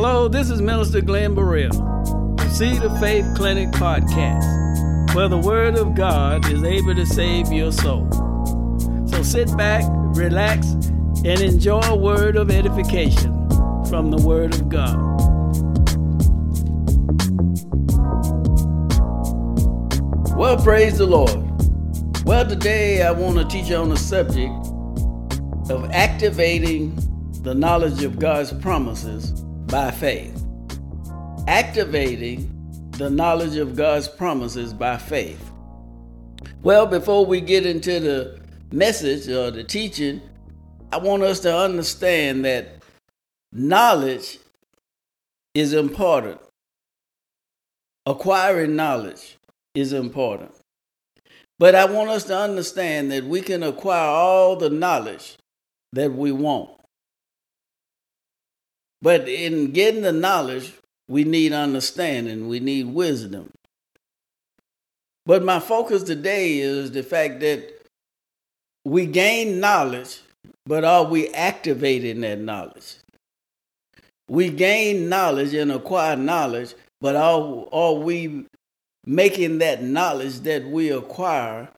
Hello, this is Minister Glenn Burrell, Seed of Faith Clinic Podcast, where the Word of God is able to save your soul. So sit back, relax, and enjoy a word of edification from the Word of God. Well, praise the Lord. Well, today I want to teach you on the subject of activating the knowledge of God's promises by faith. Activating the knowledge of God's promises by faith. Well, before we get into the message or the teaching, I want us to understand that knowledge is important. Acquiring knowledge is important. But I want us to understand that we can acquire all the knowledge that we want. But in getting the knowledge, we need understanding, we need wisdom. But my focus today is the fact that we gain knowledge, but are we activating that knowledge? We gain knowledge and acquire knowledge, but are, are we making that knowledge that we acquire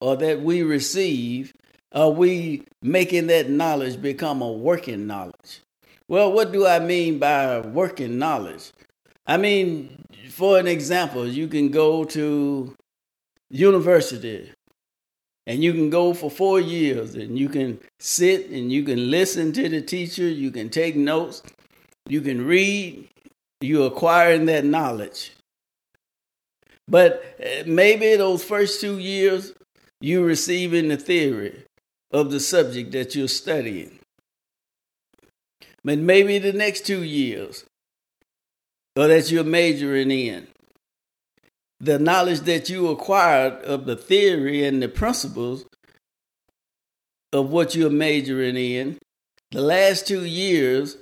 or that we receive, are we making that knowledge become a working knowledge? Well, what do I mean by working knowledge? I mean, for an example, you can go to university and you can go for four years and you can sit and you can listen to the teacher, you can take notes, you can read, you're acquiring that knowledge. But eh, maybe those first two years, you're receiving the theory of the subject that you're studying but maybe the next two years, or that you're majoring in. The knowledge that you acquired of the theory and the principles of what you're majoring in, the last two years,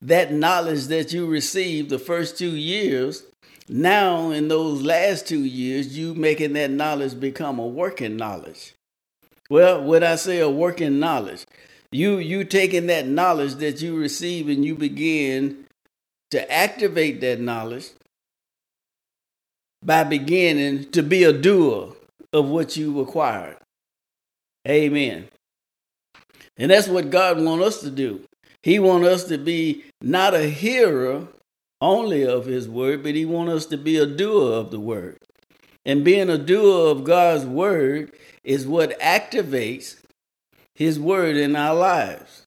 that knowledge that you received the first two years, now in those last two years, you making that knowledge become a working knowledge. Well, would I say a working knowledge? You you taking that knowledge that you receive and you begin to activate that knowledge by beginning to be a doer of what you acquired. Amen. And that's what God wants us to do. He wants us to be not a hearer only of his word, but he wants us to be a doer of the word. And being a doer of God's word is what activates his word in our lives.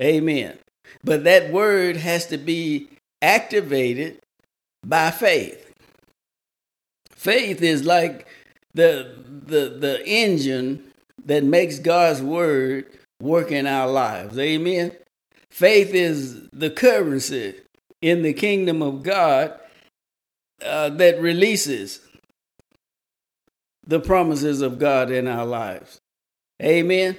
Amen. But that word has to be activated by faith. Faith is like the the the engine that makes God's word work in our lives. Amen. Faith is the currency in the kingdom of God uh, that releases the promises of God in our lives. Amen.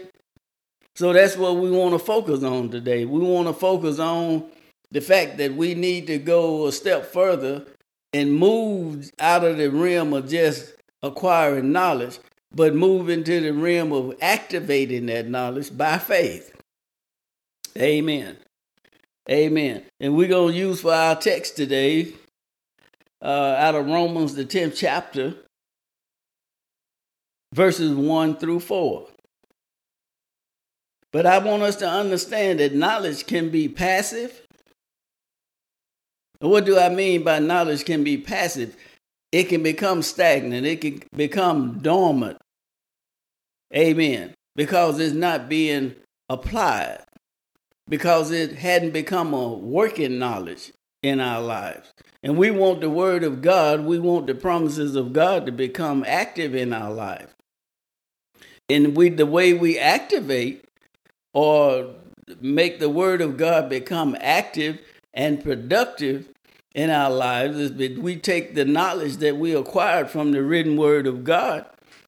So that's what we want to focus on today. We want to focus on the fact that we need to go a step further and move out of the realm of just acquiring knowledge, but move into the realm of activating that knowledge by faith. Amen. Amen. And we're going to use for our text today uh, out of Romans, the 10th chapter, verses 1 through 4. But I want us to understand that knowledge can be passive. What do I mean by knowledge can be passive? It can become stagnant, it can become dormant. Amen. Because it's not being applied, because it hadn't become a working knowledge in our lives. And we want the Word of God, we want the promises of God to become active in our life. And we, the way we activate or make the Word of God become active and productive in our lives is that we take the knowledge that we acquired from the written Word of God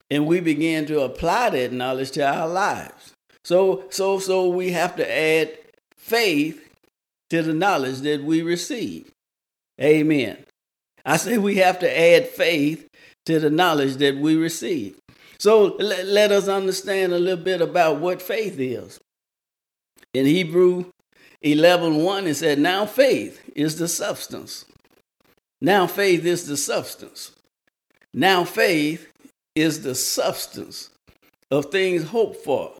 and we begin to apply that knowledge to our lives. So, so, so we have to add faith to the knowledge that we receive. Amen. I say we have to add faith to the knowledge that we receive. So let, let us understand a little bit about what faith is. In Hebrew, 11 1, it said, Now faith is the substance. Now faith is the substance. Now faith is the substance of things hoped for.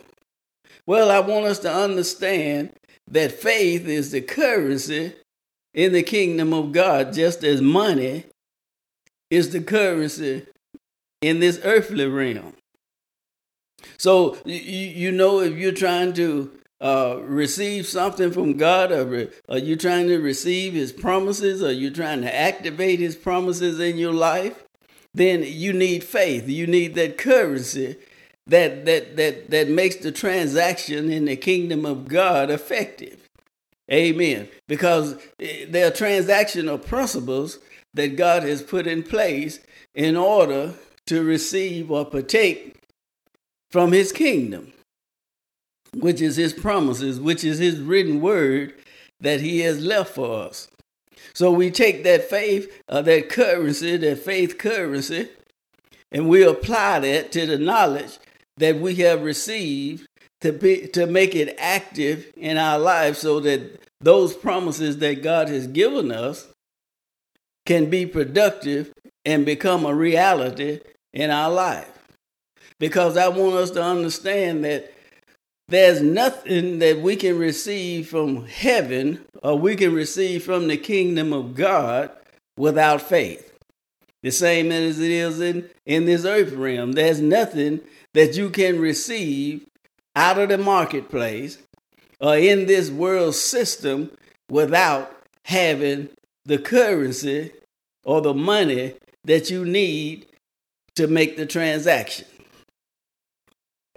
Well, I want us to understand that faith is the currency in the kingdom of God, just as money is the currency in this earthly realm. So, you, you know, if you're trying to uh, receive something from God, are you trying to receive His promises, are you trying to activate His promises in your life? Then you need faith. You need that currency that that that that makes the transaction in the kingdom of God effective. Amen. Because eh, there are transactional principles that God has put in place in order to receive or partake from his kingdom, which is his promises, which is his written word that he has left for us. So we take that faith, uh, that currency, that faith currency, and we apply that to the knowledge that we have received to be to make it active in our life so that those promises that God has given us can be productive and become a reality in our life. Because I want us to understand that there's nothing that we can receive from heaven or we can receive from the kingdom of God without faith. The same as it is in, in this earth realm. There's nothing that you can receive out of the marketplace or in this world system without having the currency or the money that you need to make the transaction.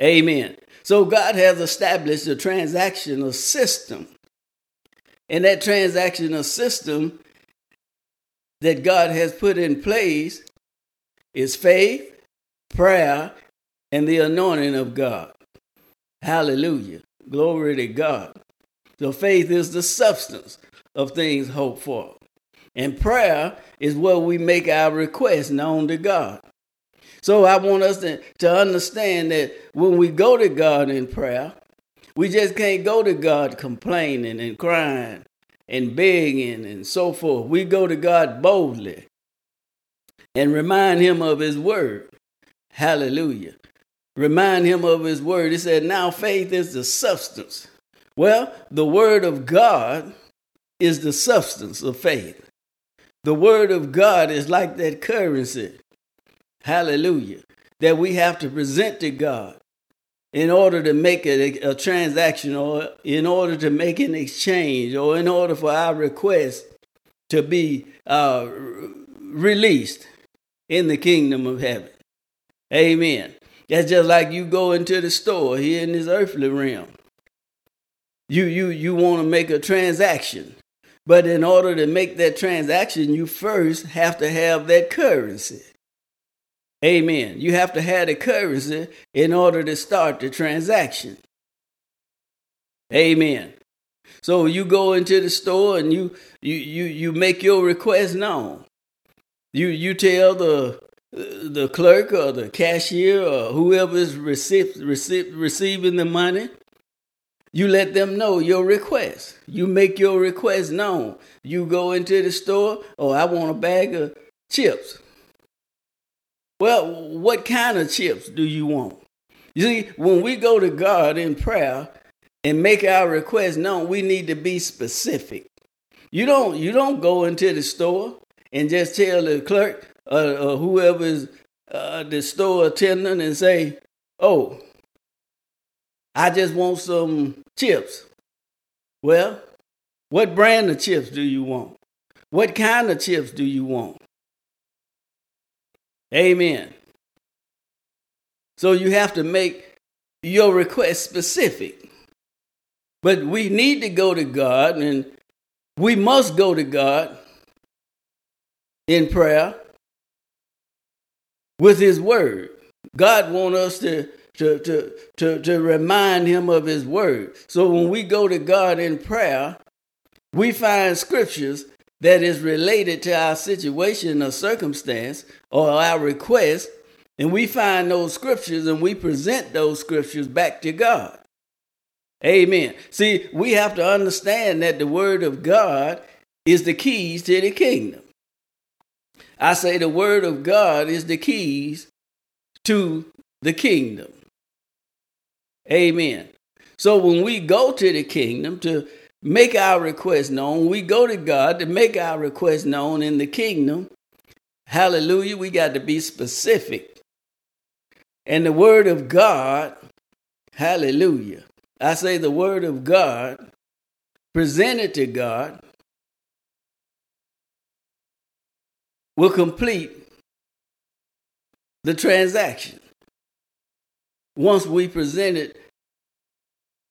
Amen. So God has established a transactional system. And that transactional system that God has put in place is faith, prayer, and the anointing of God. Hallelujah. Glory to God. So faith is the substance of things hoped for. And prayer is where we make our requests known to God. So I want us to, to understand that when we go to God in prayer, we just can't go to God complaining and crying and begging and so forth. We go to God boldly and remind Him of His word. Hallelujah remind him of his word. He said, Now faith is the substance. Well, the word of God is the substance of faith. The word of God is like that currency. Hallelujah. That we have to present to God in order to make a, a transaction or in order to make an exchange or in order for our request to be uh, released in the kingdom of heaven. Amen. That's just like you go into the store here in this earthly realm. You you you want to make a transaction. But in order to make that transaction, you first have to have that currency. Amen. You have to have the currency in order to start the transaction. Amen. So you go into the store and you you you you make your request known. You you tell the the clerk or the cashier or whoever is receive, receiving the money, you let them know your request. You make your request known. You go into the store, oh, I want a bag of chips. Well, what kind of chips do you want? You see, when we go to God in prayer and make our request known, we need to be specific. You don't you don't go into the store and just tell the clerk, or, uh, whoever is uh, the store attendant and say, "Oh, I just want some chips." Well, what brand of chips do you want? What kind of chips do you want? Amen. So you have to make your request specific. But we need to go to God and we must go to God in prayer with his word. God wants us to, to, to, to, to remind him of his word. So when we go to God in prayer, we find scriptures that is related to our situation or circumstance or our request, and we find those scriptures and we present those scriptures back to God. Amen. See, we have to understand that the word of God is the keys to the kingdom. I say the word of God is the keys to the kingdom. Amen. So when we go to the kingdom to make our request known, we go to God to make our request known in the kingdom. Hallelujah. We got to be specific. And the word of God, hallelujah. I say the word of God presented to God will complete the transaction once we present it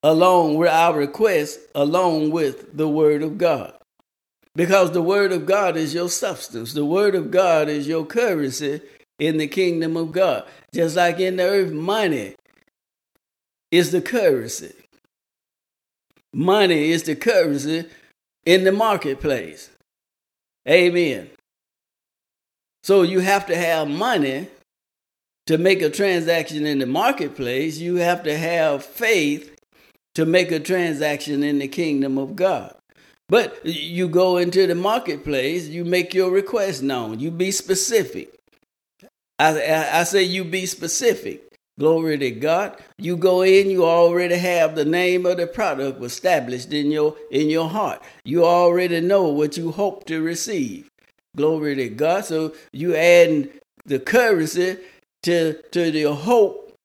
along with our request along with the word of God. Because the word of God is your substance. The word of God is your currency in the kingdom of God. Just like in the earth, money is the currency. Money is the currency in the marketplace. Amen. So you have to have money to make a transaction in the marketplace. You have to have faith to make a transaction in the kingdom of God. But you go into the marketplace, you make your request known, you be specific. I, I, I, say you be specific. Glory to God. You go in, you already have the name of the product established in your in your heart. You already know what you hope to receive. Glory to God. So you add the currency to, to the hope.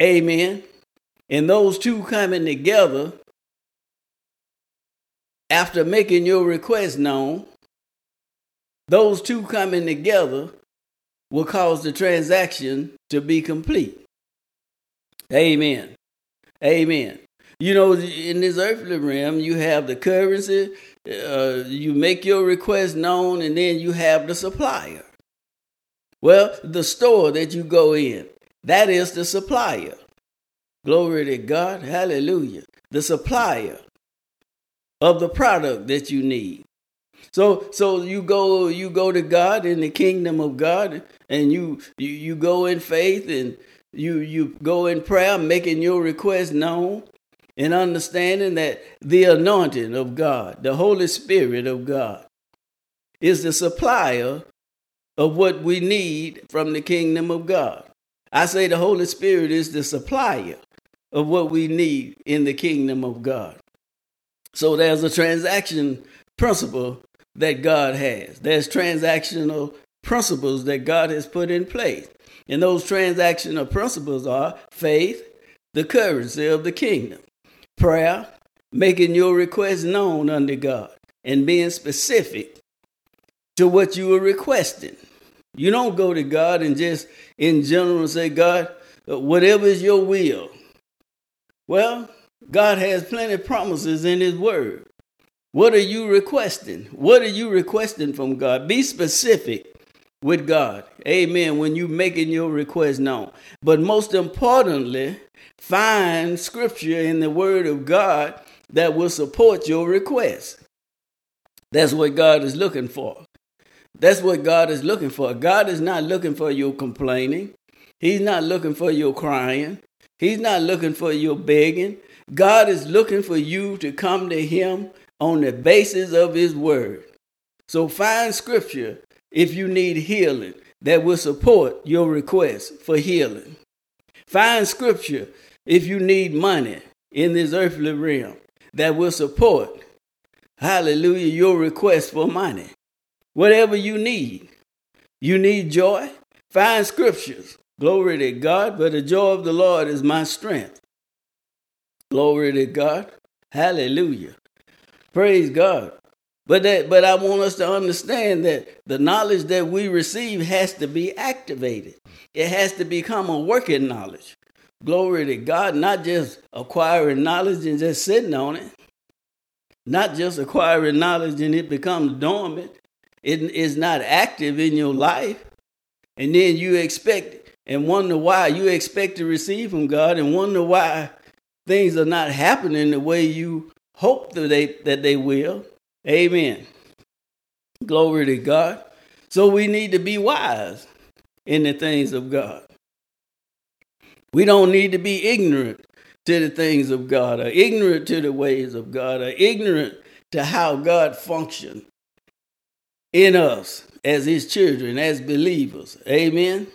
Amen. And those two coming together after making your request known, those two coming together will cause the transaction to be complete. Amen. Amen. You know, in this earthly realm, you have the currency, uh, you make your request known, and then you have the supplier. Well, the store that you go in, that is the supplier. Glory to God. Hallelujah. The supplier of the product that you need. So so you go you go to God in the kingdom of God and you you, you go in faith and you you go in prayer making your request known and understanding that the anointing of God, the Holy Spirit of God, is the supplier of what we need from the kingdom of God. I say the Holy Spirit is the supplier of what we need in the kingdom of God. So there's a transaction principle that God has. There's transactional principles that God has put in place. And those transactional principles are faith, the currency of the kingdom prayer, making your request known unto God, and being specific to what you are requesting. You don't go to God and just in general say, God, uh, whatever is your will. Well, God has plenty of promises in His Word. What are you requesting? What are you requesting from God? Be specific with God. Amen. When you're making your request known. But most importantly, find scripture in the Word of God that will support your request. That's what God is looking for. That's what God is looking for. God is not looking for your complaining. He's not looking for your crying. He's not looking for your begging. God is looking for you to come to Him on the basis of His Word. So find scripture if you need healing that will support your request for healing. Find scripture if you need money in this earthly realm that will support, hallelujah, your request for money. Whatever you need. You need joy? Find scriptures. Glory to God, but the joy of the Lord is my strength. Glory to God. Hallelujah. Praise God. But that but I want us to understand that the knowledge that we receive has to be activated. It has to become a working knowledge. Glory to God, not just acquiring knowledge and just sitting on it. Not just acquiring knowledge and it becomes dormant. It is not active in your life. And then you expect and wonder why you expect to receive from God and wonder why things are not happening the way you hope that they that they will. Amen. Glory to God. So we need to be wise in the things of God. We don't need to be ignorant to the things of God, are ignorant to the ways of God, are ignorant to how God functions in us as his children, as believers. Amen.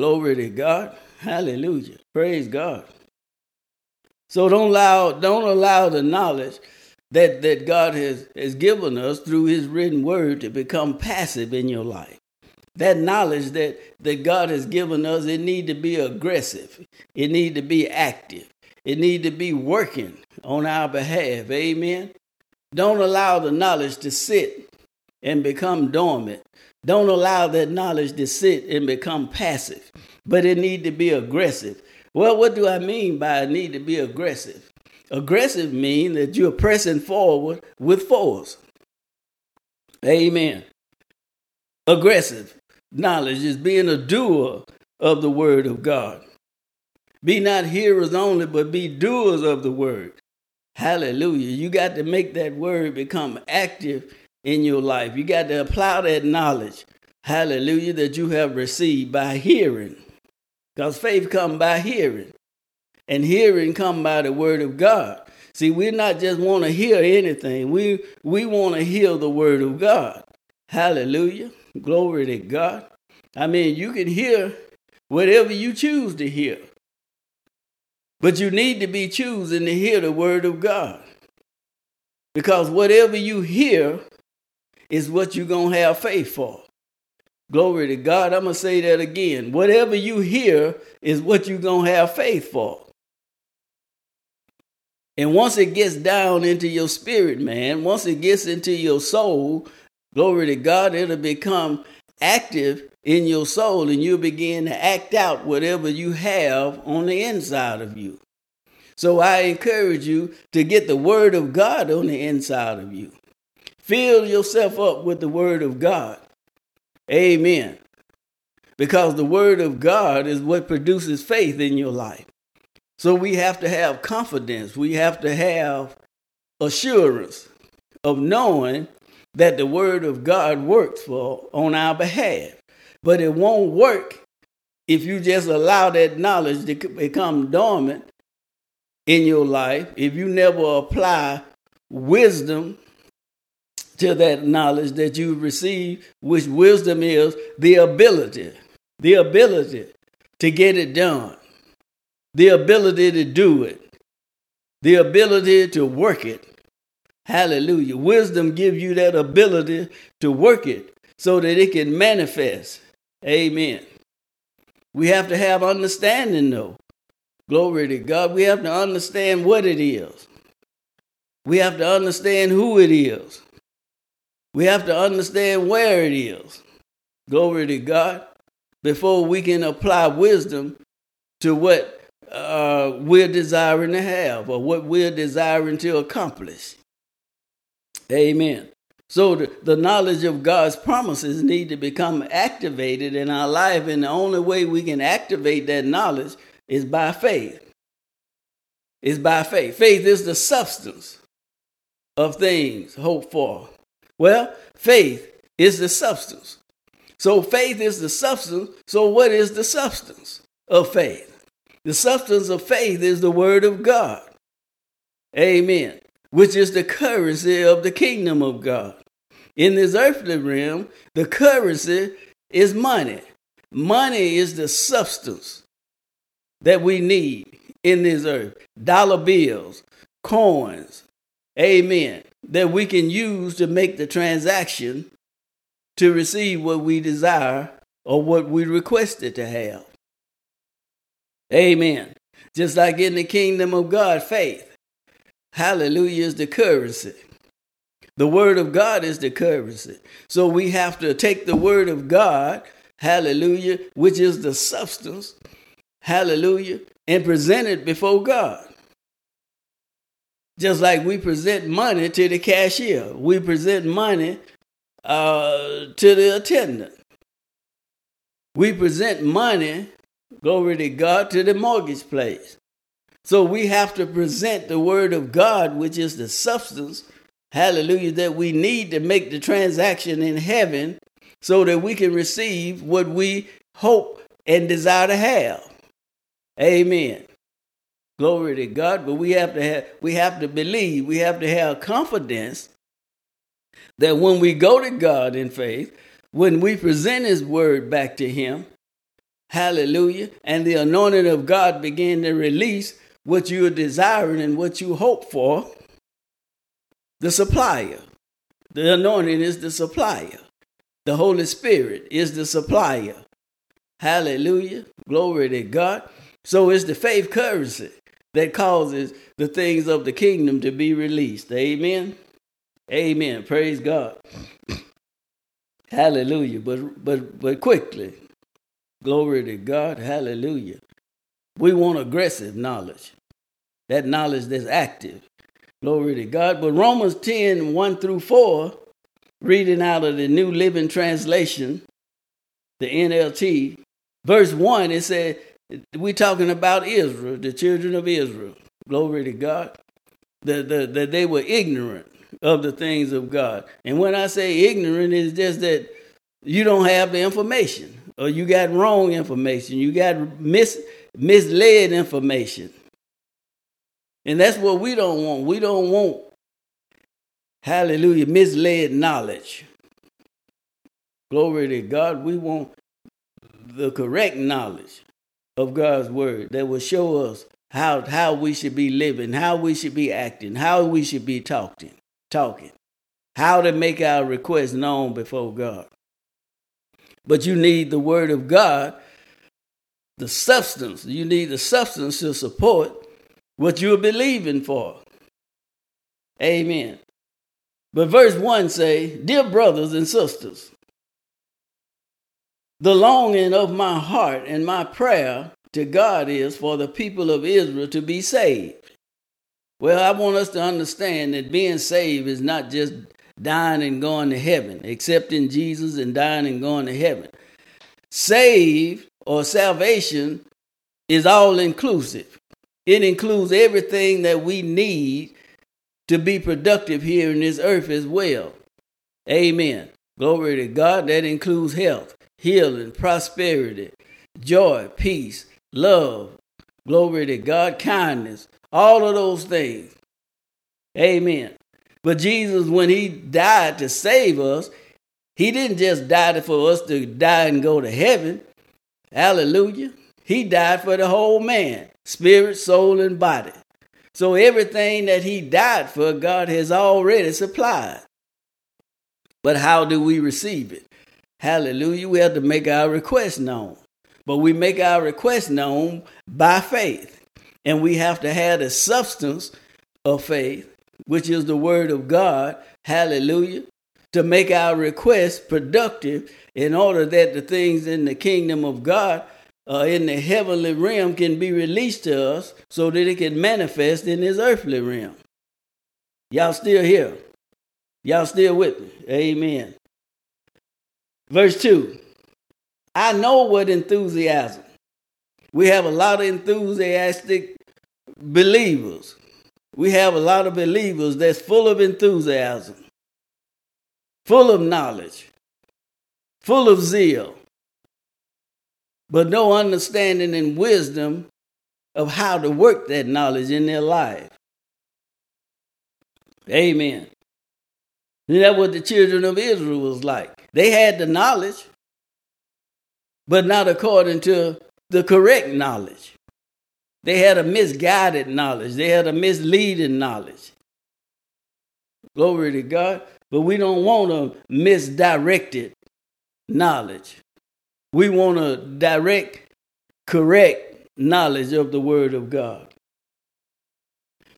Glory to God. Hallelujah. Praise God. So don't allow don't allow the knowledge that, that God has, has given us through his written word to become passive in your life. That knowledge that, that God has given us, it need to be aggressive. It need to be active. It need to be working on our behalf. Amen. Don't allow the knowledge to sit and become dormant. Don't allow that knowledge to sit and become passive, but it need to be aggressive. Well, what do I mean by need to be aggressive? Aggressive mean that you're pressing forward with force. Amen. Aggressive knowledge is being a doer of the word of God. Be not hearers only, but be doers of the word. Hallelujah. You got to make that word become active in your life. You got to apply that knowledge, hallelujah, that you have received by hearing. Because faith come by hearing. And hearing come by the word of God. See, we're not just want to hear anything. We we want to hear the word of God. Hallelujah. Glory to God. I mean, you can hear whatever you choose to hear. But you need to be choosing to hear the word of God. Because whatever you hear is what you're going to have faith for. Glory to God. I'm going to say that again. Whatever you hear is what you're going to have faith for. And once it gets down into your spirit, man, once it gets into your soul, glory to God, it'll become active in your soul and you'll begin to act out whatever you have on the inside of you. So I encourage you to get the word of God on the inside of you. Fill yourself up with the word of God. Amen. Because the word of God is what produces faith in your life. So we have to have confidence. We have to have assurance of knowing that the word of God works for on our behalf. But it won't work if you just allow that knowledge to become dormant in your life, if you never apply wisdom to that knowledge that you receive, which wisdom is the ability, the ability to get it done, the ability to do it, the ability to work it. Hallelujah. Wisdom gives you that ability to work it so that it can manifest. Amen. We have to have understanding, though. Glory to God. We have to understand what it is. We have to understand who it is. We have to understand where it is. Glory to God. Before we can apply wisdom to what uh, we're desiring to have or what we're desiring to accomplish. Amen. So the, the knowledge of God's promises need to become activated in our life, and the only way we can activate that knowledge is by faith. Is by faith. Faith is the substance of things hoped for, well, faith is the substance. So faith is the substance. So what is the substance of faith? The substance of faith is the word of God. Amen. Which is the currency of the kingdom of God. In this earthly realm, the currency is money. Money is the substance that we need in this earth. Dollar bills, coins, amen, that we can use to make the transaction to receive what we desire or what we requested to have. Amen. Just like in the kingdom of God, faith. Hallelujah is the currency. The word of God is the currency. So we have to take the word of God, hallelujah, which is the substance, hallelujah, and present it before God. Just like we present money to the cashier, we present money uh, to the attendant. We present money, glory to God, to the mortgage place. So we have to present the word of God, which is the substance, hallelujah, that we need to make the transaction in heaven so that we can receive what we hope and desire to have. Amen. Glory to God. But we have to have we have to believe, we have to have confidence that when we go to God in faith, when we present his word back to him, hallelujah, and the anointing of God begin to release what you are desiring and what you hope for, the supplier. The anointing is the supplier. The Holy Spirit is the supplier. Hallelujah. Glory to God. So it's the faith currency that causes the things of the kingdom to be released. Amen. Amen. Praise God. Hallelujah. But but but quickly. Glory to God. Hallelujah. We want aggressive knowledge. That knowledge that's active. Glory to God. But Romans 10, 1 through 4, reading out of the New Living Translation, the NLT, verse 1, it said, we're talking about Israel, the children of Israel. Glory to God. That the, the, they were ignorant of the things of God. And when I say ignorant, it's just that you don't have the information or you got wrong information. You got mis, misled information. And that's what we don't want. We don't want, hallelujah, misled knowledge. Glory to God. We want the correct knowledge of God's word that will show us how, how we should be living, how we should be acting, how we should be talking, talking, how to make our requests known before God. But you need the word of God, the substance. You need the substance to support what you're believing for. Amen. But verse 1 say, Dear brothers and sisters, the longing of my heart and my prayer to God is for the people of Israel to be saved. Well, I want us to understand that being saved is not just dying and going to heaven, accepting Jesus and dying and going to heaven. Saved or salvation is all inclusive. It includes everything that we need to be productive here in this earth as well. Amen. Glory to God. That includes health, healing, prosperity, joy, peace, love, glory to God, kindness, all of those things. Amen. But Jesus, when he died to save us, he didn't just die for us to die and go to heaven. Hallelujah. He died for the whole man, spirit, soul, and body. So everything that he died for, God has already supplied. But how do we receive it? Hallelujah. We have to make our request known. But we make our request known by faith. And we have to have the substance of faith, which is the word of God. Hallelujah. To make our request productive in order that the things in the kingdom of God uh, in the heavenly realm can be released to us so that it can manifest in this earthly realm. Y'all still here? Y'all still with me? Amen. Verse 2 I know what enthusiasm. We have a lot of enthusiastic believers. We have a lot of believers that's full of enthusiasm, full of knowledge, full of zeal but no understanding and wisdom of how to work that knowledge in their life. Amen. And that's what the children of Israel was like. They had the knowledge, but not according to the correct knowledge. They had a misguided knowledge, they had a misleading knowledge. Glory to God. But we don't want a misdirected knowledge. We want a direct, correct knowledge of the Word of God.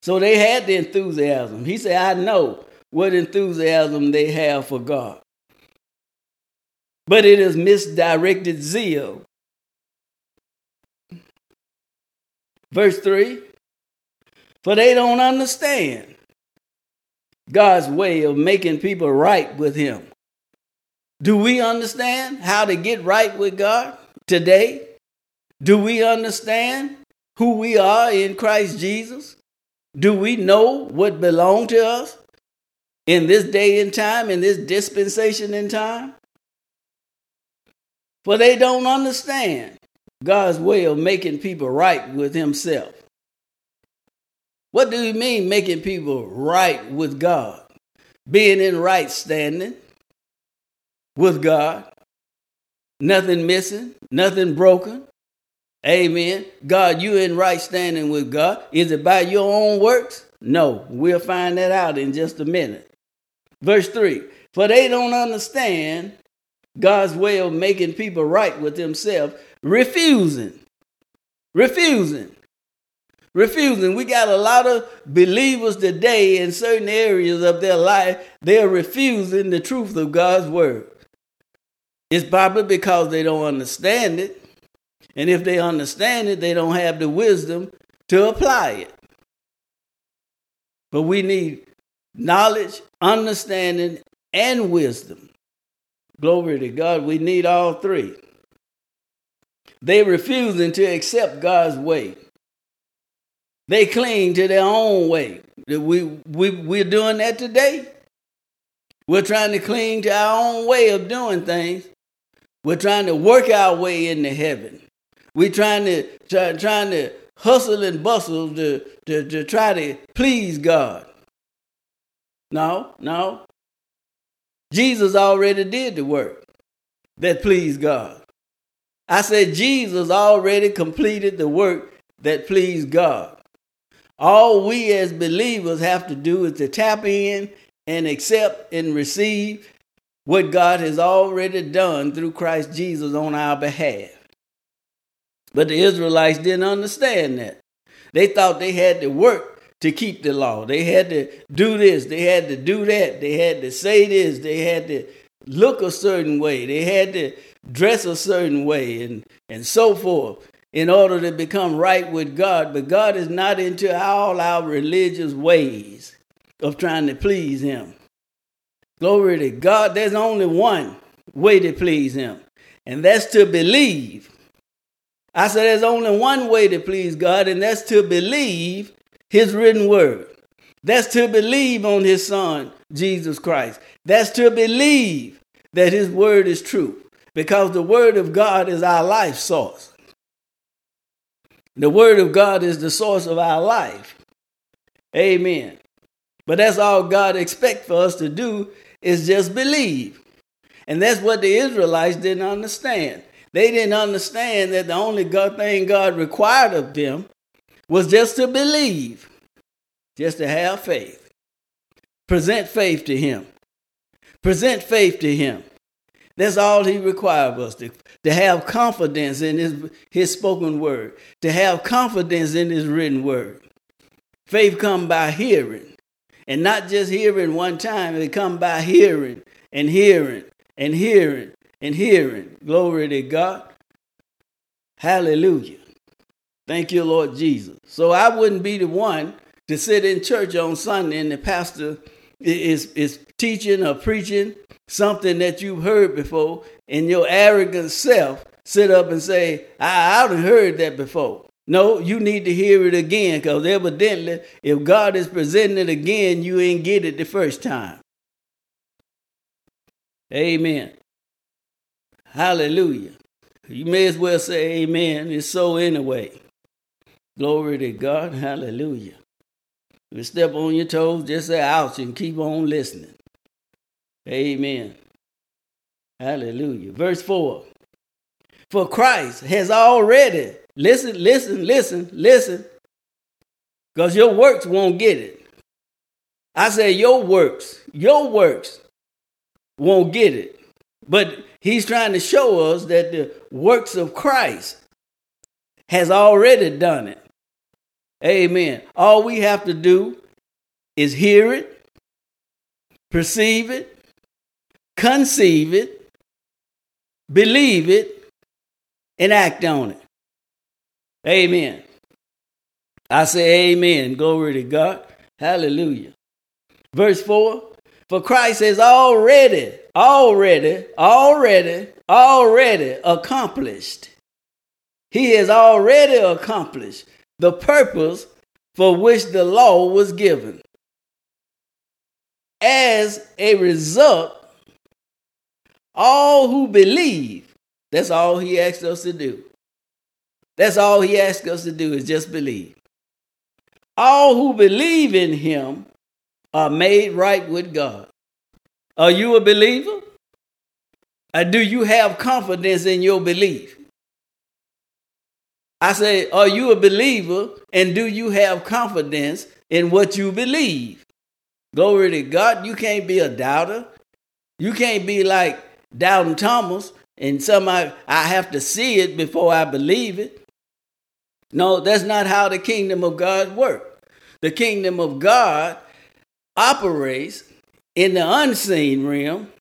So they had the enthusiasm. He said, I know what enthusiasm they have for God. But it is misdirected zeal. Verse 3 For they don't understand God's way of making people right with Him. Do we understand how to get right with God today? Do we understand who we are in Christ Jesus? Do we know what belongs to us in this day and time, in this dispensation in time? For they don't understand God's way of making people right with Himself. What do you mean making people right with God? Being in right standing with God. Nothing missing, nothing broken. Amen. God, you in right standing with God. Is it by your own works? No. We'll find that out in just a minute. Verse 3 For they don't understand God's way of making people right with themselves, refusing. Refusing. Refusing. We got a lot of believers today in certain areas of their life, they're refusing the truth of God's word. It's probably because they don't understand it. And if they understand it, they don't have the wisdom to apply it. But we need knowledge, understanding, and wisdom. Glory to God. We need all three. They refusing to accept God's way. They cling to their own way. We, we, we're doing that today. We're trying to cling to our own way of doing things. We're trying to work our way into heaven. We're trying to try, trying to hustle and bustle to, to, to try to please God. No, no. Jesus already did the work that pleased God. I said Jesus already completed the work that pleased God. All we as believers have to do is to tap in and accept and receive what God has already done through Christ Jesus on our behalf. But the Israelites didn't understand that. They thought they had to work to keep the law. They had to do this, they had to do that, they had to say this, they had to look a certain way, they had to dress a certain way, and, and so forth in order to become right with God. But God is not into all our religious ways of trying to please Him. Glory to God. There's only one way to please Him, and that's to believe. I said there's only one way to please God, and that's to believe His written word. That's to believe on His Son, Jesus Christ. That's to believe that His word is true, because the word of God is our life source. The word of God is the source of our life. Amen. But that's all God expects for us to do is just believe. And that's what the Israelites didn't understand. They didn't understand that the only God thing God required of them was just to believe, just to have faith. Present faith to Him. Present faith to Him. That's all He required of us to, to have confidence in his, his spoken word, to have confidence in His written word. Faith come by hearing, and not just hearing one time, it come by hearing and hearing and hearing and hearing. Glory to God. Hallelujah. Thank you, Lord Jesus. So I wouldn't be the one to sit in church on Sunday and the pastor is, is teaching or preaching something that you've heard before, and your arrogant self sit up and say, I, I've heard that before. No, you need to hear it again because evidently, if God is presenting it again, you ain't get it the first time. Amen. Hallelujah. You may as well say amen. It's so anyway. Glory to God. Hallelujah. If you step on your toes, just say ouch and keep on listening. Amen. Hallelujah. Verse 4. For Christ has already Listen, listen, listen, listen. Because your works won't get it. I say your works, your works won't get it. But he's trying to show us that the works of Christ has already done it. Amen. All we have to do is hear it, perceive it, conceive it, believe it, and act on it. Amen. I say amen. Glory to God. Hallelujah. Verse 4 For Christ has already, already, already, already accomplished. He has already accomplished the purpose for which the law was given. As a result, all who believe, that's all he asked us to do. That's all he asks us to do is just believe. all who believe in him are made right with God. Are you a believer? Or do you have confidence in your belief? I say, are you a believer and do you have confidence in what you believe? Glory to God. You can't be a doubter. You can't be like Doubting Thomas and somebody, I have to see it before I believe it. No, that's not how the kingdom of God works. The kingdom of God operates in the unseen realm,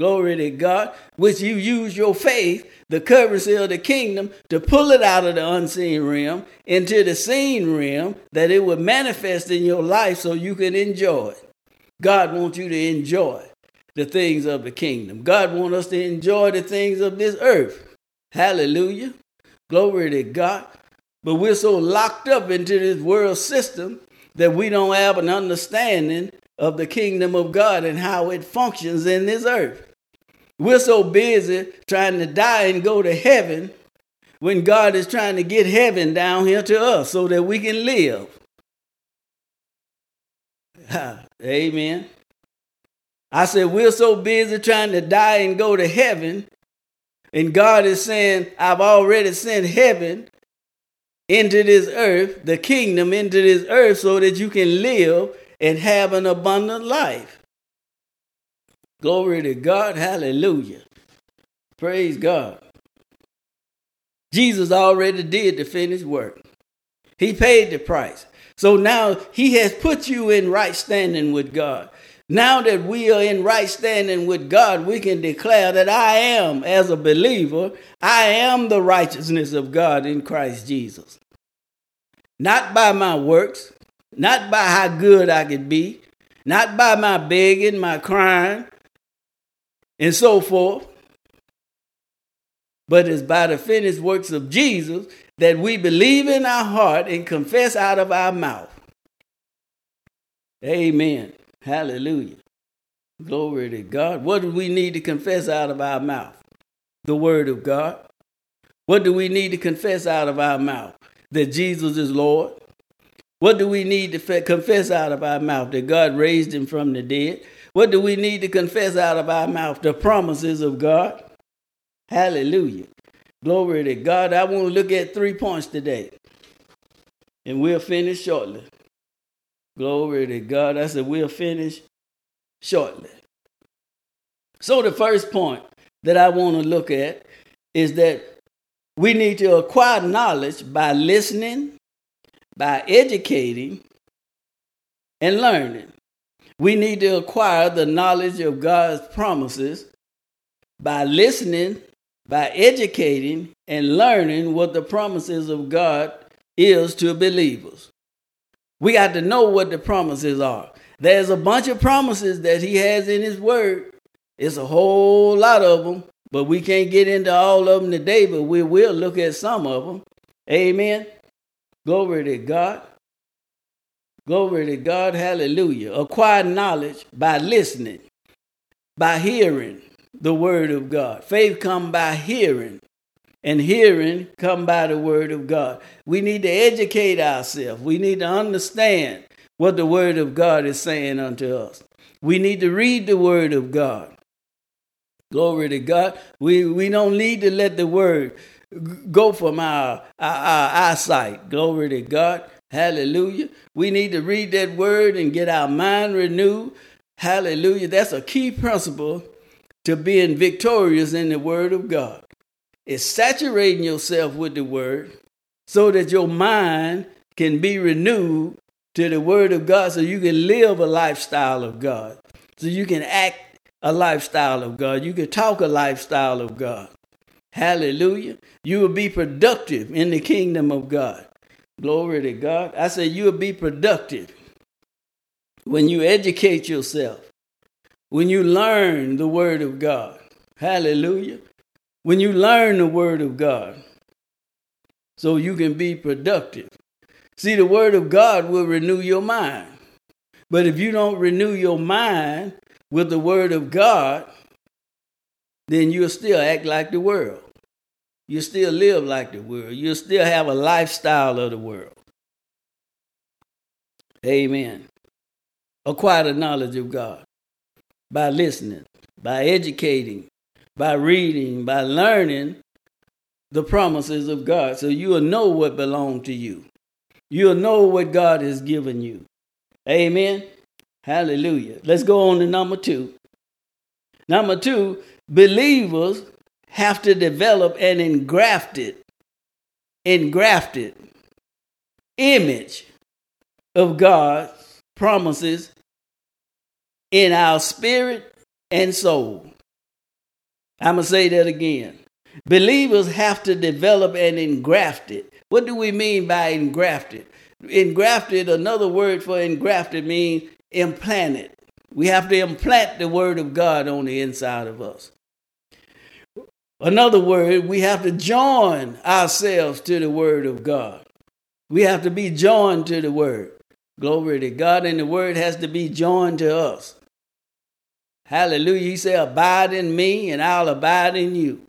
glory to God, which you use your faith, the currency of the kingdom, to pull it out of the unseen realm into the seen realm that it would manifest in your life so you can enjoy it. God wants you to enjoy the things of the kingdom. God wants us to enjoy the things of this earth. Hallelujah. Glory to God. But we're so locked up into this world system that we don't have an understanding of the kingdom of God and how it functions in this earth. We're so busy trying to die and go to heaven when God is trying to get heaven down here to us so that we can live. Amen. I said, We're so busy trying to die and go to heaven. And God is saying, I've already sent heaven into this earth, the kingdom into this earth, so that you can live and have an abundant life. Glory to God. Hallelujah. Praise God. Jesus already did the finished work. He paid the price. So now he has put you in right standing with God. Now that we are in right standing with God, we can declare that I am, as a believer, I am the righteousness of God in Christ Jesus. Not by my works, not by how good I could be, not by my begging, my crying, and so forth, but it's by the finished works of Jesus that we believe in our heart and confess out of our mouth. Amen. Hallelujah. Glory to God. What do we need to confess out of our mouth? The Word of God. What do we need to confess out of our mouth? That Jesus is Lord. What do we need to confess out of our mouth? That God raised him from the dead. What do we need to confess out of our mouth? The promises of God. Hallelujah. Glory to God. I want to look at three points today. And we'll finish shortly. Glory to God. I said, we'll finish shortly. So, the first point that I want to look at is that we need to acquire knowledge by listening, by educating, and learning. We need to acquire the knowledge of God's promises by listening, by educating, and learning what the promises of God is to believers. We got to know what the promises are. There's a bunch of promises that he has in his word. It's a whole lot of them, but we can't get into all of them today, but we will look at some of them. Amen. Glory to God. Glory to God. Hallelujah. Acquire knowledge by listening, by hearing the word of God. Faith come by hearing and hearing come by the word of God. We need to educate ourselves. We need to understand what the word of God is saying unto us. We need to read the word of God. Glory to God. We, we don't need to let the word go from our, our, our eyesight. Glory to God. Hallelujah. We need to read that word and get our mind renewed. Hallelujah. That's a key principle to being victorious in the word of God It's saturating yourself with the word so that your mind can be renewed to the word of God so you can live a lifestyle of God. So you can act a lifestyle of God. You can talk a lifestyle of God. Hallelujah. You will be productive in the kingdom of God. Glory to God. I say you will be productive when you educate yourself, when you learn the word of God. Hallelujah when you learn the word of God so you can be productive. See, the word of God will renew your mind. But if you don't renew your mind with the word of God, then you'll still act like the world. You'll still live like the world. You'll still have a lifestyle of the world. Amen. Acquire the knowledge of God by listening, by educating, by reading, by learning the promises of God. So you'll know what belongs to you. You'll know what God has given you. Amen. Hallelujah. Let's go on to number two. Number two, believers have to develop an engrafted, engrafted image of God's promises in our spirit and soul. I'm going to say that again. Believers have to develop an engrafted. What do we mean by engrafted? Engrafted, another word for engrafted means implanted. We have to implant the word of God on the inside of us. Another word, we have to join ourselves to the word of God. We have to be joined to the word. Glory to God, and the word has to be joined to us. Hallelujah. He said, Abide in me, and I'll abide in you.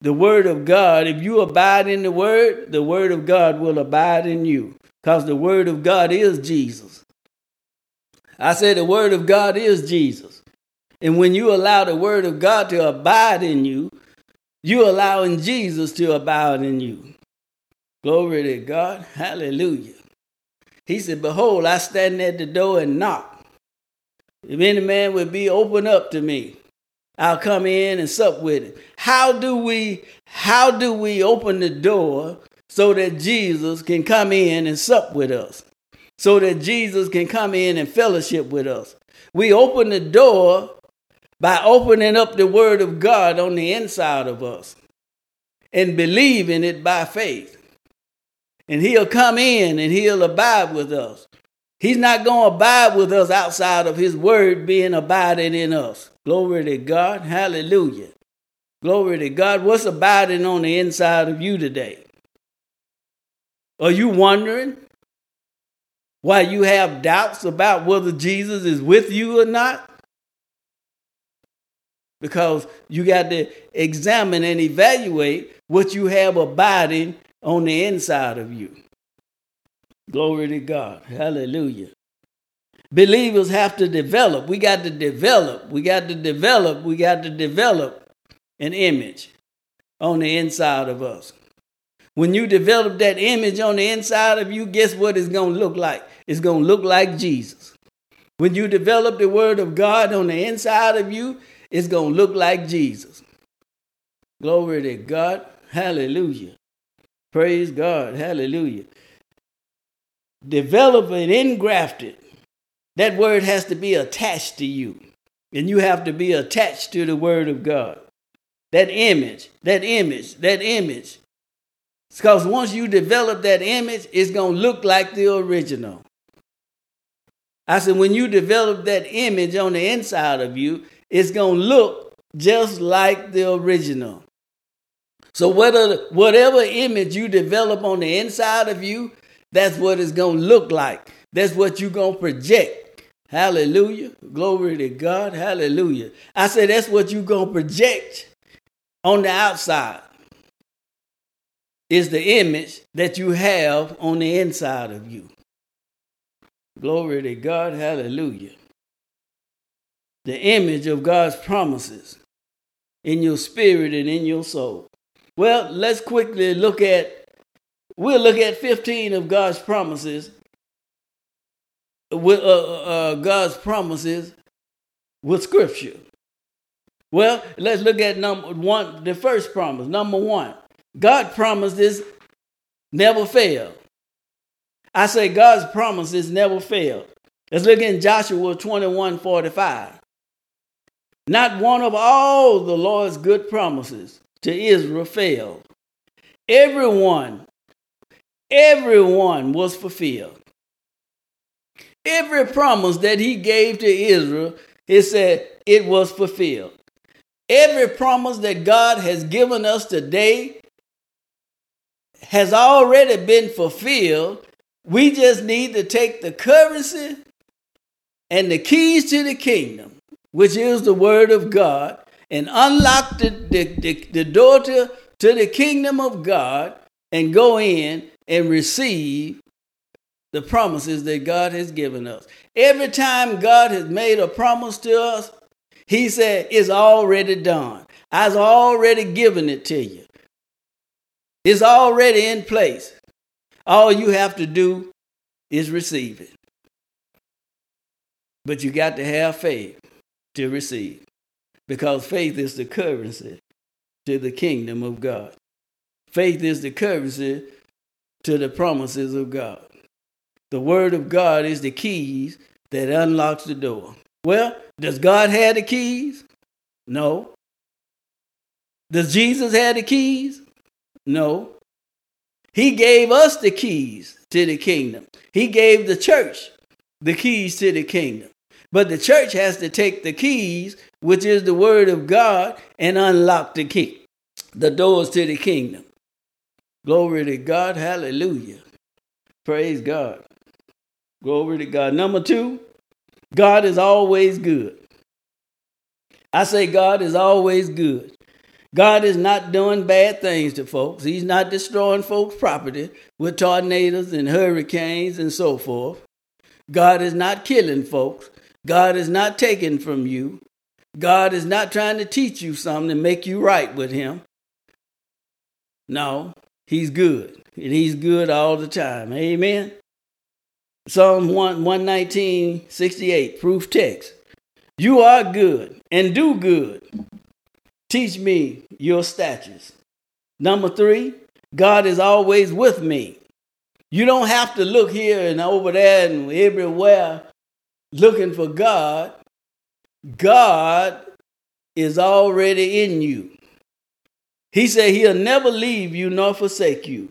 The word of God, if you abide in the word, the word of God will abide in you. Because the word of God is Jesus. I said the word of God is Jesus. And when you allow the word of God to abide in you, you're allowing Jesus to abide in you. Glory to God. Hallelujah. He said, Behold, I stand at the door and knock. If any man would be open up to me, I'll come in and sup with him. How do we how do we open the door so that Jesus can come in and sup with us? So that Jesus can come in and fellowship with us. We open the door by opening up the word of God on the inside of us and believing it by faith. And he'll come in and he'll abide with us. He's not going to abide with us outside of his word being abiding in us. Glory to God. Hallelujah. Glory to God. What's abiding on the inside of you today? Are you wondering why you have doubts about whether Jesus is with you or not? Because you got to examine and evaluate what you have abiding on the inside of you. Glory to God. Hallelujah. Believers have to develop. We got to develop. We got to develop. We got to develop an image on the inside of us. When you develop that image on the inside of you, guess what it's going to look like? It's going to look like Jesus. When you develop the word of God on the inside of you, it's going to look like Jesus. Glory to God. Hallelujah. Praise God. Hallelujah. Develop and engrafted. That word has to be attached to you. And you have to be attached to the word of God. That image, that image, that image. Because once you develop that image, it's going to look like the original. I said, when you develop that image on the inside of you, it's going to look just like the original. So whether, whatever image you develop on the inside of you, that's what it's going to look like. That's what you're going to project. Hallelujah. Glory to God. Hallelujah. I said that's what you're going to project on the outside. Is the image that you have on the inside of you. Glory to God. Hallelujah. The image of God's promises in your spirit and in your soul. Well, let's quickly look at We'll look at 15 of God's promises. With uh, uh, uh, God's promises with Scripture. Well, let's look at number one, the first promise. Number one, God promises never fail. I say God's promises never fail. Let's look in Joshua 21 45. Not one of all the Lord's good promises to Israel failed. Everyone everyone was fulfilled. Every promise that he gave to Israel, he said it was fulfilled. Every promise that God has given us today has already been fulfilled. We just need to take the currency and the keys to the kingdom, which is the word of God, and unlock the, the, the, the door to, to the kingdom of God and go in and receive the promises that God has given us. Every time God has made a promise to us, He said, It's already done. I've already given it to you. It's already in place. All you have to do is receive it. But you got to have faith to receive because faith is the currency to the kingdom of God. Faith is the currency to the promises of God. The word of God is the keys that unlocks the door. Well, does God have the keys? No. Does Jesus have the keys? No. He gave us the keys to the kingdom. He gave the church the keys to the kingdom. But the church has to take the keys, which is the word of God, and unlock the key, the doors to the kingdom. Glory to God. Hallelujah. Praise God. Glory to God. Number two, God is always good. I say God is always good. God is not doing bad things to folks. He's not destroying folks' property with tornadoes and hurricanes and so forth. God is not killing folks. God is not taking from you. God is not trying to teach you something to make you right with Him. No, He's good. And He's good all the time. Amen. Psalm 1, 119, 68, proof text. You are good and do good. Teach me your statutes. Number three, God is always with me. You don't have to look here and over there and everywhere looking for God. God is already in you. He said he'll never leave you nor forsake you.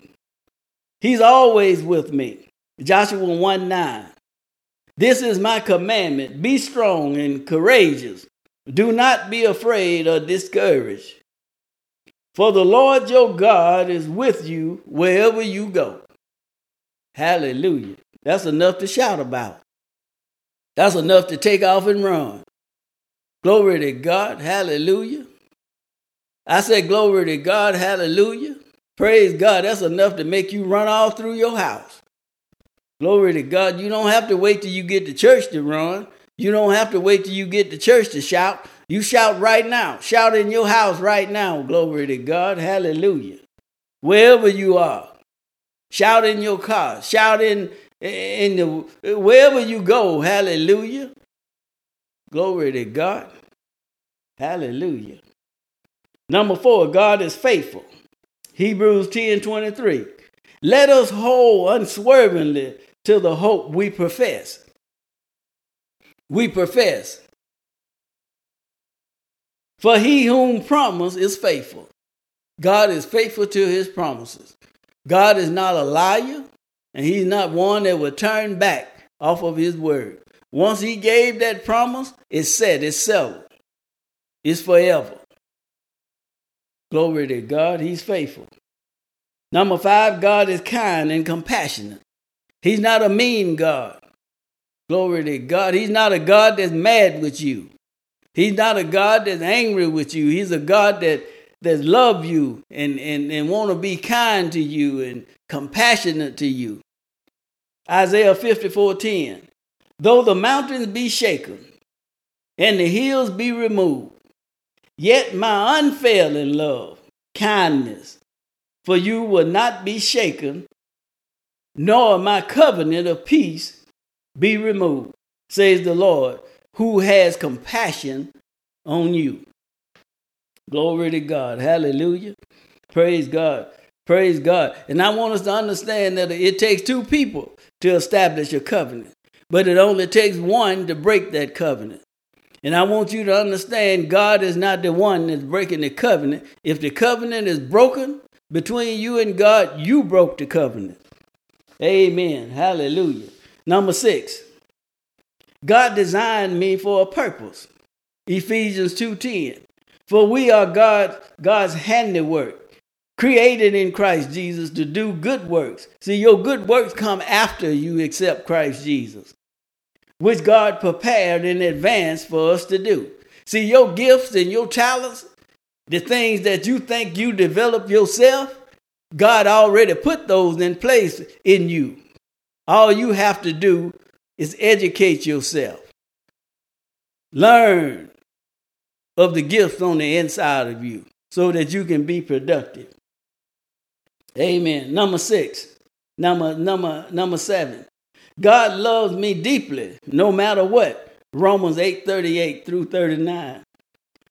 He's always with me. Joshua 1 9. This is my commandment be strong and courageous. Do not be afraid or discouraged. For the Lord your God is with you wherever you go. Hallelujah. That's enough to shout about. That's enough to take off and run. Glory to God. Hallelujah. I say, Glory to God. Hallelujah. Praise God. That's enough to make you run all through your house. Glory to God. You don't have to wait till you get to church to run. You don't have to wait till you get to church to shout. You shout right now. Shout in your house right now. Glory to God. Hallelujah. Wherever you are. Shout in your car. Shout in, in the wherever you go. Hallelujah. Glory to God. Hallelujah. Number four, God is faithful. Hebrews 10 23. Let us hold unswervingly to the hope we profess. We profess. For he whom promise is faithful. God is faithful to his promises. God is not a liar, and he's not one that will turn back off of his word. Once he gave that promise, it's set, it's settled, it's forever. Glory to God, he's faithful. Number five, God is kind and compassionate. He's not a mean God. Glory to God. He's not a God that's mad with you. He's not a God that's angry with you. He's a God that that love you and, and, and want to be kind to you and compassionate to you. Isaiah 54 10. Though the mountains be shaken and the hills be removed, yet my unfailing love, kindness for you will not be shaken, nor my covenant of peace be removed, says the Lord, who has compassion on you. Glory to God. Hallelujah. Praise God. Praise God. And I want us to understand that it takes two people to establish a covenant, but it only takes one to break that covenant. And I want you to understand God is not the one that's breaking the covenant. If the covenant is broken between you and God, you broke the covenant. Amen. Hallelujah. Number six, God designed me for a purpose. Ephesians 2:10. For we are God, God's handiwork, created in Christ Jesus to do good works. See, your good works come after you accept Christ Jesus, which God prepared in advance for us to do. See, your gifts and your talents, the things that you think you develop yourself, God already put those in place in you All you have to do is educate yourself. Learn of the gifts on the inside of you so that you can be productive. Amen. Number six. Number number number seven. God loves me deeply, no matter what. Romans 8 38 through 39.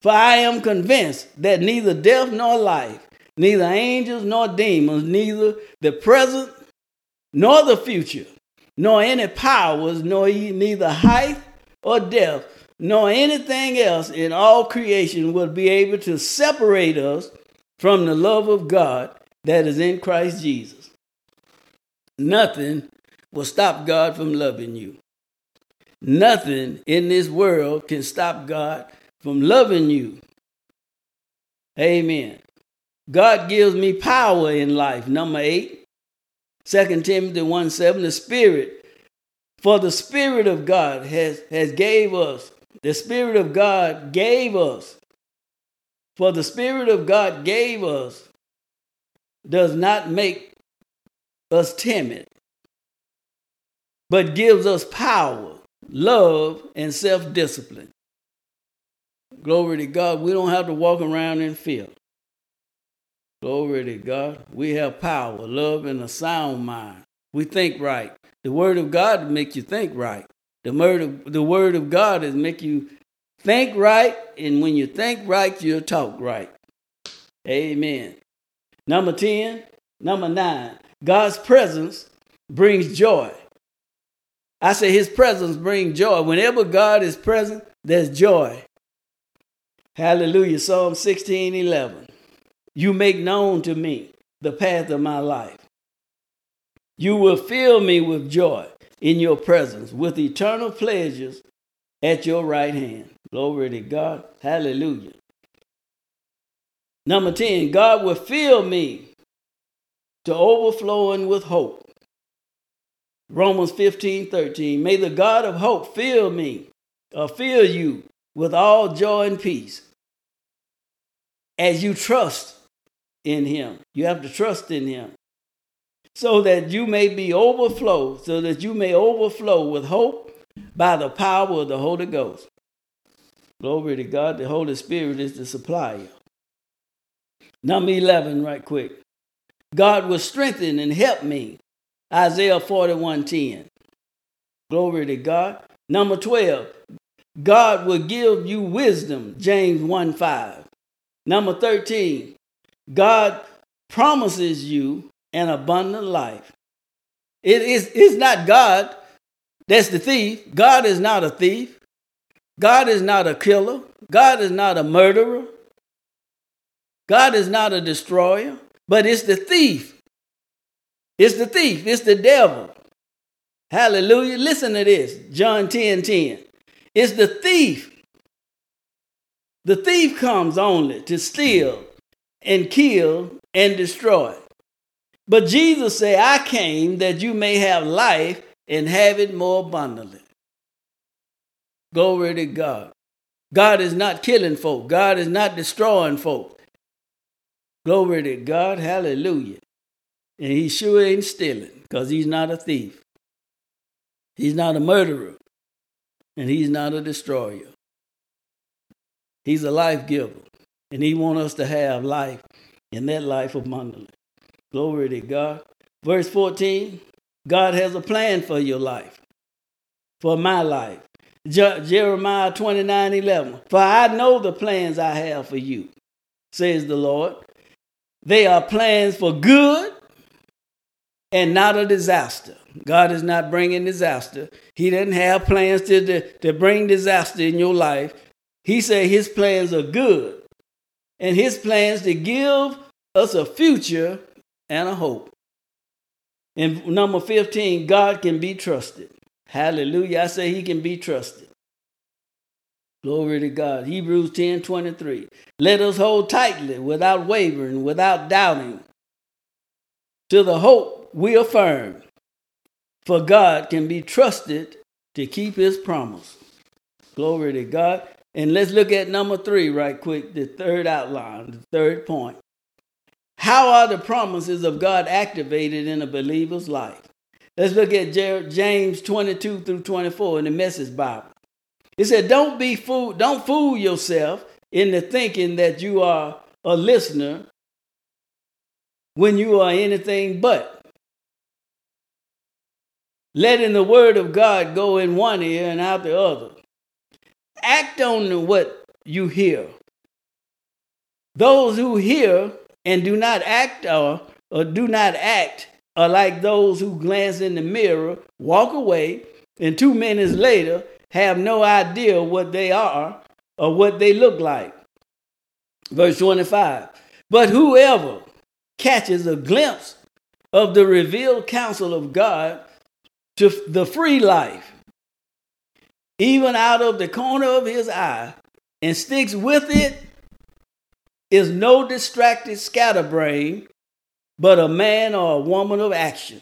For I am convinced that neither death nor life, neither angels nor demons, neither the present nor the future, nor any powers, nor neither height or depth, nor anything else in all creation will be able to separate us from the love of God that is in Christ Jesus. Nothing will stop God from loving you. Nothing in this world can stop God from loving you. Amen. God gives me power in life. Number eight, 2 Timothy 1 7, the Spirit. For the Spirit of God has, has gave us, the Spirit of God gave us, for the Spirit of God gave us, does not make us timid, but gives us power, love, and self discipline. Glory to God. We don't have to walk around in fear. Glory to God. We have power, love, and a sound mind. We think right. The word of God makes you think right. The word of, the word of God is make you think right, and when you think right, you'll talk right. Amen. Number 10, number 9. God's presence brings joy. I say his presence brings joy. Whenever God is present, there's joy. Hallelujah. Psalm 16 11. You make known to me the path of my life. You will fill me with joy in your presence, with eternal pleasures at your right hand. Glory to God. Hallelujah. Number 10, God will fill me to overflowing with hope. Romans 15 13. May the God of hope fill me or fill you with all joy and peace as you trust in him. You have to trust in him so that you may be overflow, so that you may overflow with hope by the power of the Holy Ghost. Glory to God. The Holy Spirit is the supplier. Number 11, right quick. God will strengthen and help me. Isaiah 41 10. Glory to God. Number 12. God will give you wisdom. James 1 5. Number 13, God promises you an abundant life. It is it's not God that's the thief. God is not a thief. God is not a killer. God is not a murderer. God is not a destroyer, but it's the thief. It's the thief. It's the devil. Hallelujah. Listen to this John 10 10. It's the thief the thief comes only to steal and kill and destroy. But Jesus said, I came that you may have life and have it more abundantly. Glory to God. God is not killing folk. God is not destroying folk. Glory to God. Hallelujah. And he sure ain't stealing because he's not a thief. He's not a murderer. And he's not a destroyer. He's a life giver. And he wants us to have life and that life abundantly. Glory to God. Verse 14 God has a plan for your life, for my life. Je- Jeremiah 29 11. For I know the plans I have for you, says the Lord. They are plans for good and not a disaster. God is not bringing disaster. He didn't have plans to, to, to bring disaster in your life. He said his plans are good and his plans to give us a future and a hope. And number 15, God can be trusted. Hallelujah. I say he can be trusted. Glory to God. Hebrews 10 23. Let us hold tightly without wavering, without doubting, to the hope we affirm. For God can be trusted to keep his promise. Glory to God. And let's look at number three right quick, the third outline, the third point. How are the promises of God activated in a believer's life? Let's look at James 22 through 24 in the Message Bible. It said, Don't be fool, don't fool yourself into thinking that you are a listener when you are anything but. Letting the word of God go in one ear and out the other. Act on what you hear. Those who hear and do not act or, or do not act are like those who glance in the mirror, walk away, and two minutes later have no idea what they are or what they look like. Verse 25. But whoever catches a glimpse of the revealed counsel of God to the free life, even out of the corner of his eye, and sticks with it, is no distracted scatterbrain, but a man or a woman of action.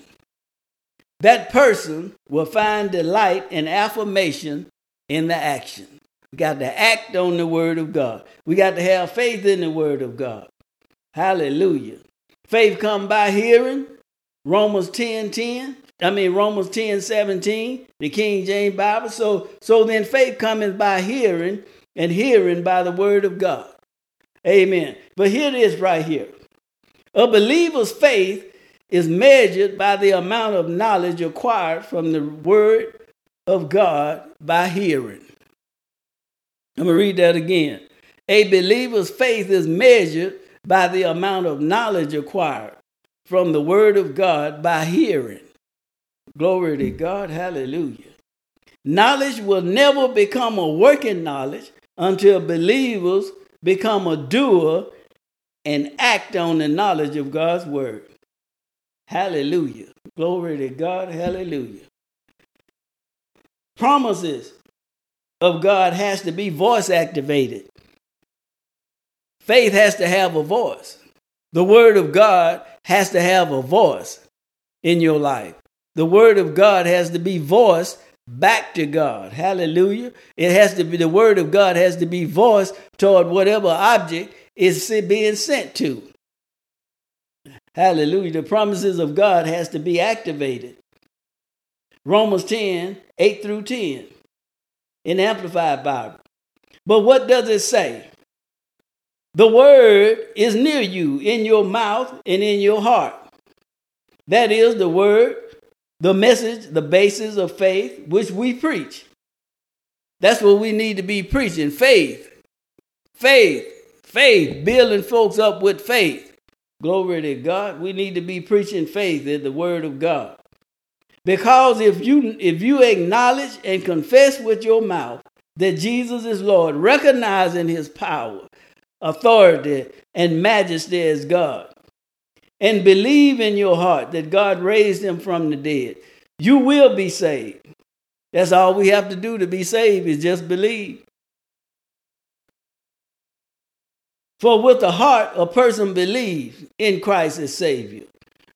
That person will find delight and affirmation in the action. We got to act on the word of God. We got to have faith in the word of God. Hallelujah. Faith come by hearing. Romans 10 10. I mean Romans 10 17, the King James Bible. So so then faith cometh by hearing, and hearing by the word of God. Amen. But here it is right here. A believer's faith is measured by the amount of knowledge acquired from the word of God by hearing. I'm going to read that again. A believer's faith is measured by the amount of knowledge acquired from the word of God by hearing. Glory to God. Hallelujah. Knowledge will never become a working knowledge until believers become a doer and act on the knowledge of God's word. Hallelujah. Glory to God. Hallelujah. Promises of God has to be voice activated. Faith has to have a voice. The word of God has to have a voice in your life. The word of God has to be voiced back to God. Hallelujah. It has to be the word of God has to be voiced toward whatever object is being sent to. Hallelujah. The promises of God has to be activated. Romans 10, 8 through 10 in Amplified Bible. But what does it say? The word is near you, in your mouth and in your heart. That is the word the message, the basis of faith, which we preach. That's what we need to be preaching faith, faith, faith, building folks up with faith. Glory to God. We need to be preaching faith in the word of God. Because if you if you acknowledge and confess with your mouth that Jesus is Lord, recognizing his power, authority, and majesty as God, and believe in your heart that God raised him from the dead, you will be saved. That's all we have to do to be saved is just believe. For with the heart a person believes in Christ as Savior,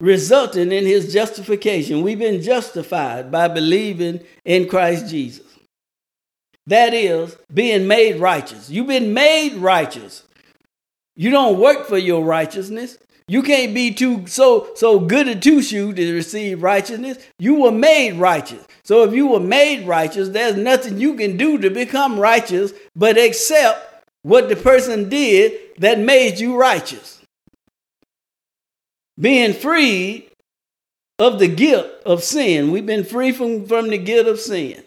resulting in his justification. We've been justified by believing in Christ Jesus. That is, being made righteous. You've been made righteous. You don't work for your righteousness. You can't be too so so good a two shoe to receive righteousness. You were made righteous. So if you were made righteous, there's nothing you can do to become righteous but accept what the person did that made you righteous. Being freed of the guilt of sin. We've been free from, from the guilt of sin.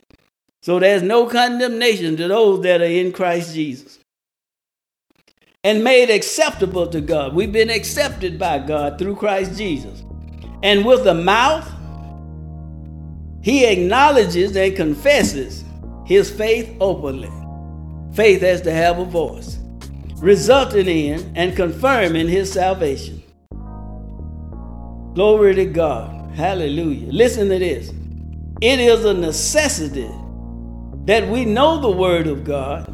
So there's no condemnation to those that are in Christ Jesus and made acceptable to God. We've been accepted by God through Christ Jesus. And with the mouth, he acknowledges and confesses his faith openly. Faith has to have a voice, resulting in and confirming his salvation. Glory to God. Hallelujah. Listen to this. It is a necessity that we know the Word of God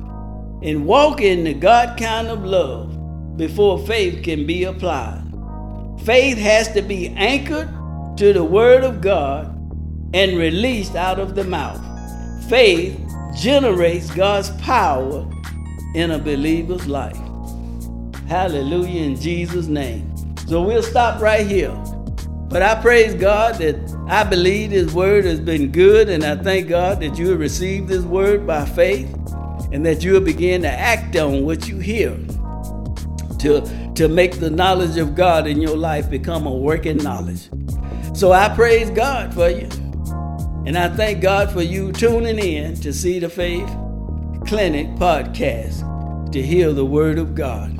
and walk in the God kind of love before faith can be applied. Faith has to be anchored to the Word of God and released out of the mouth. Faith generates God's power in a believer's life. Hallelujah in Jesus' name. So we'll stop right here. But I praise God that I believe this word has been good, and I thank God that you have received this word by faith and that you will begin to act on what you hear to, to make the knowledge of God in your life become a working knowledge. So I praise God for you. And I thank God for you tuning in to See the Faith Clinic podcast to hear the Word of God.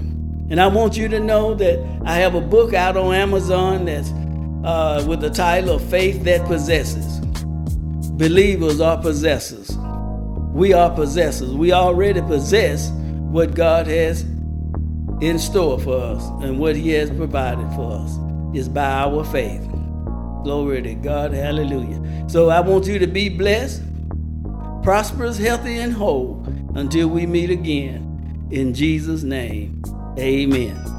And I want you to know that I have a book out on Amazon that's uh, with the title of Faith That Possesses. Believers are possessors. We are possessors. We already possess what God has in store for us and what He has provided for us is by our faith. Glory to God. Hallelujah. So I want you to be blessed, prosperous, healthy, and whole until we meet again. In Jesus' name, amen.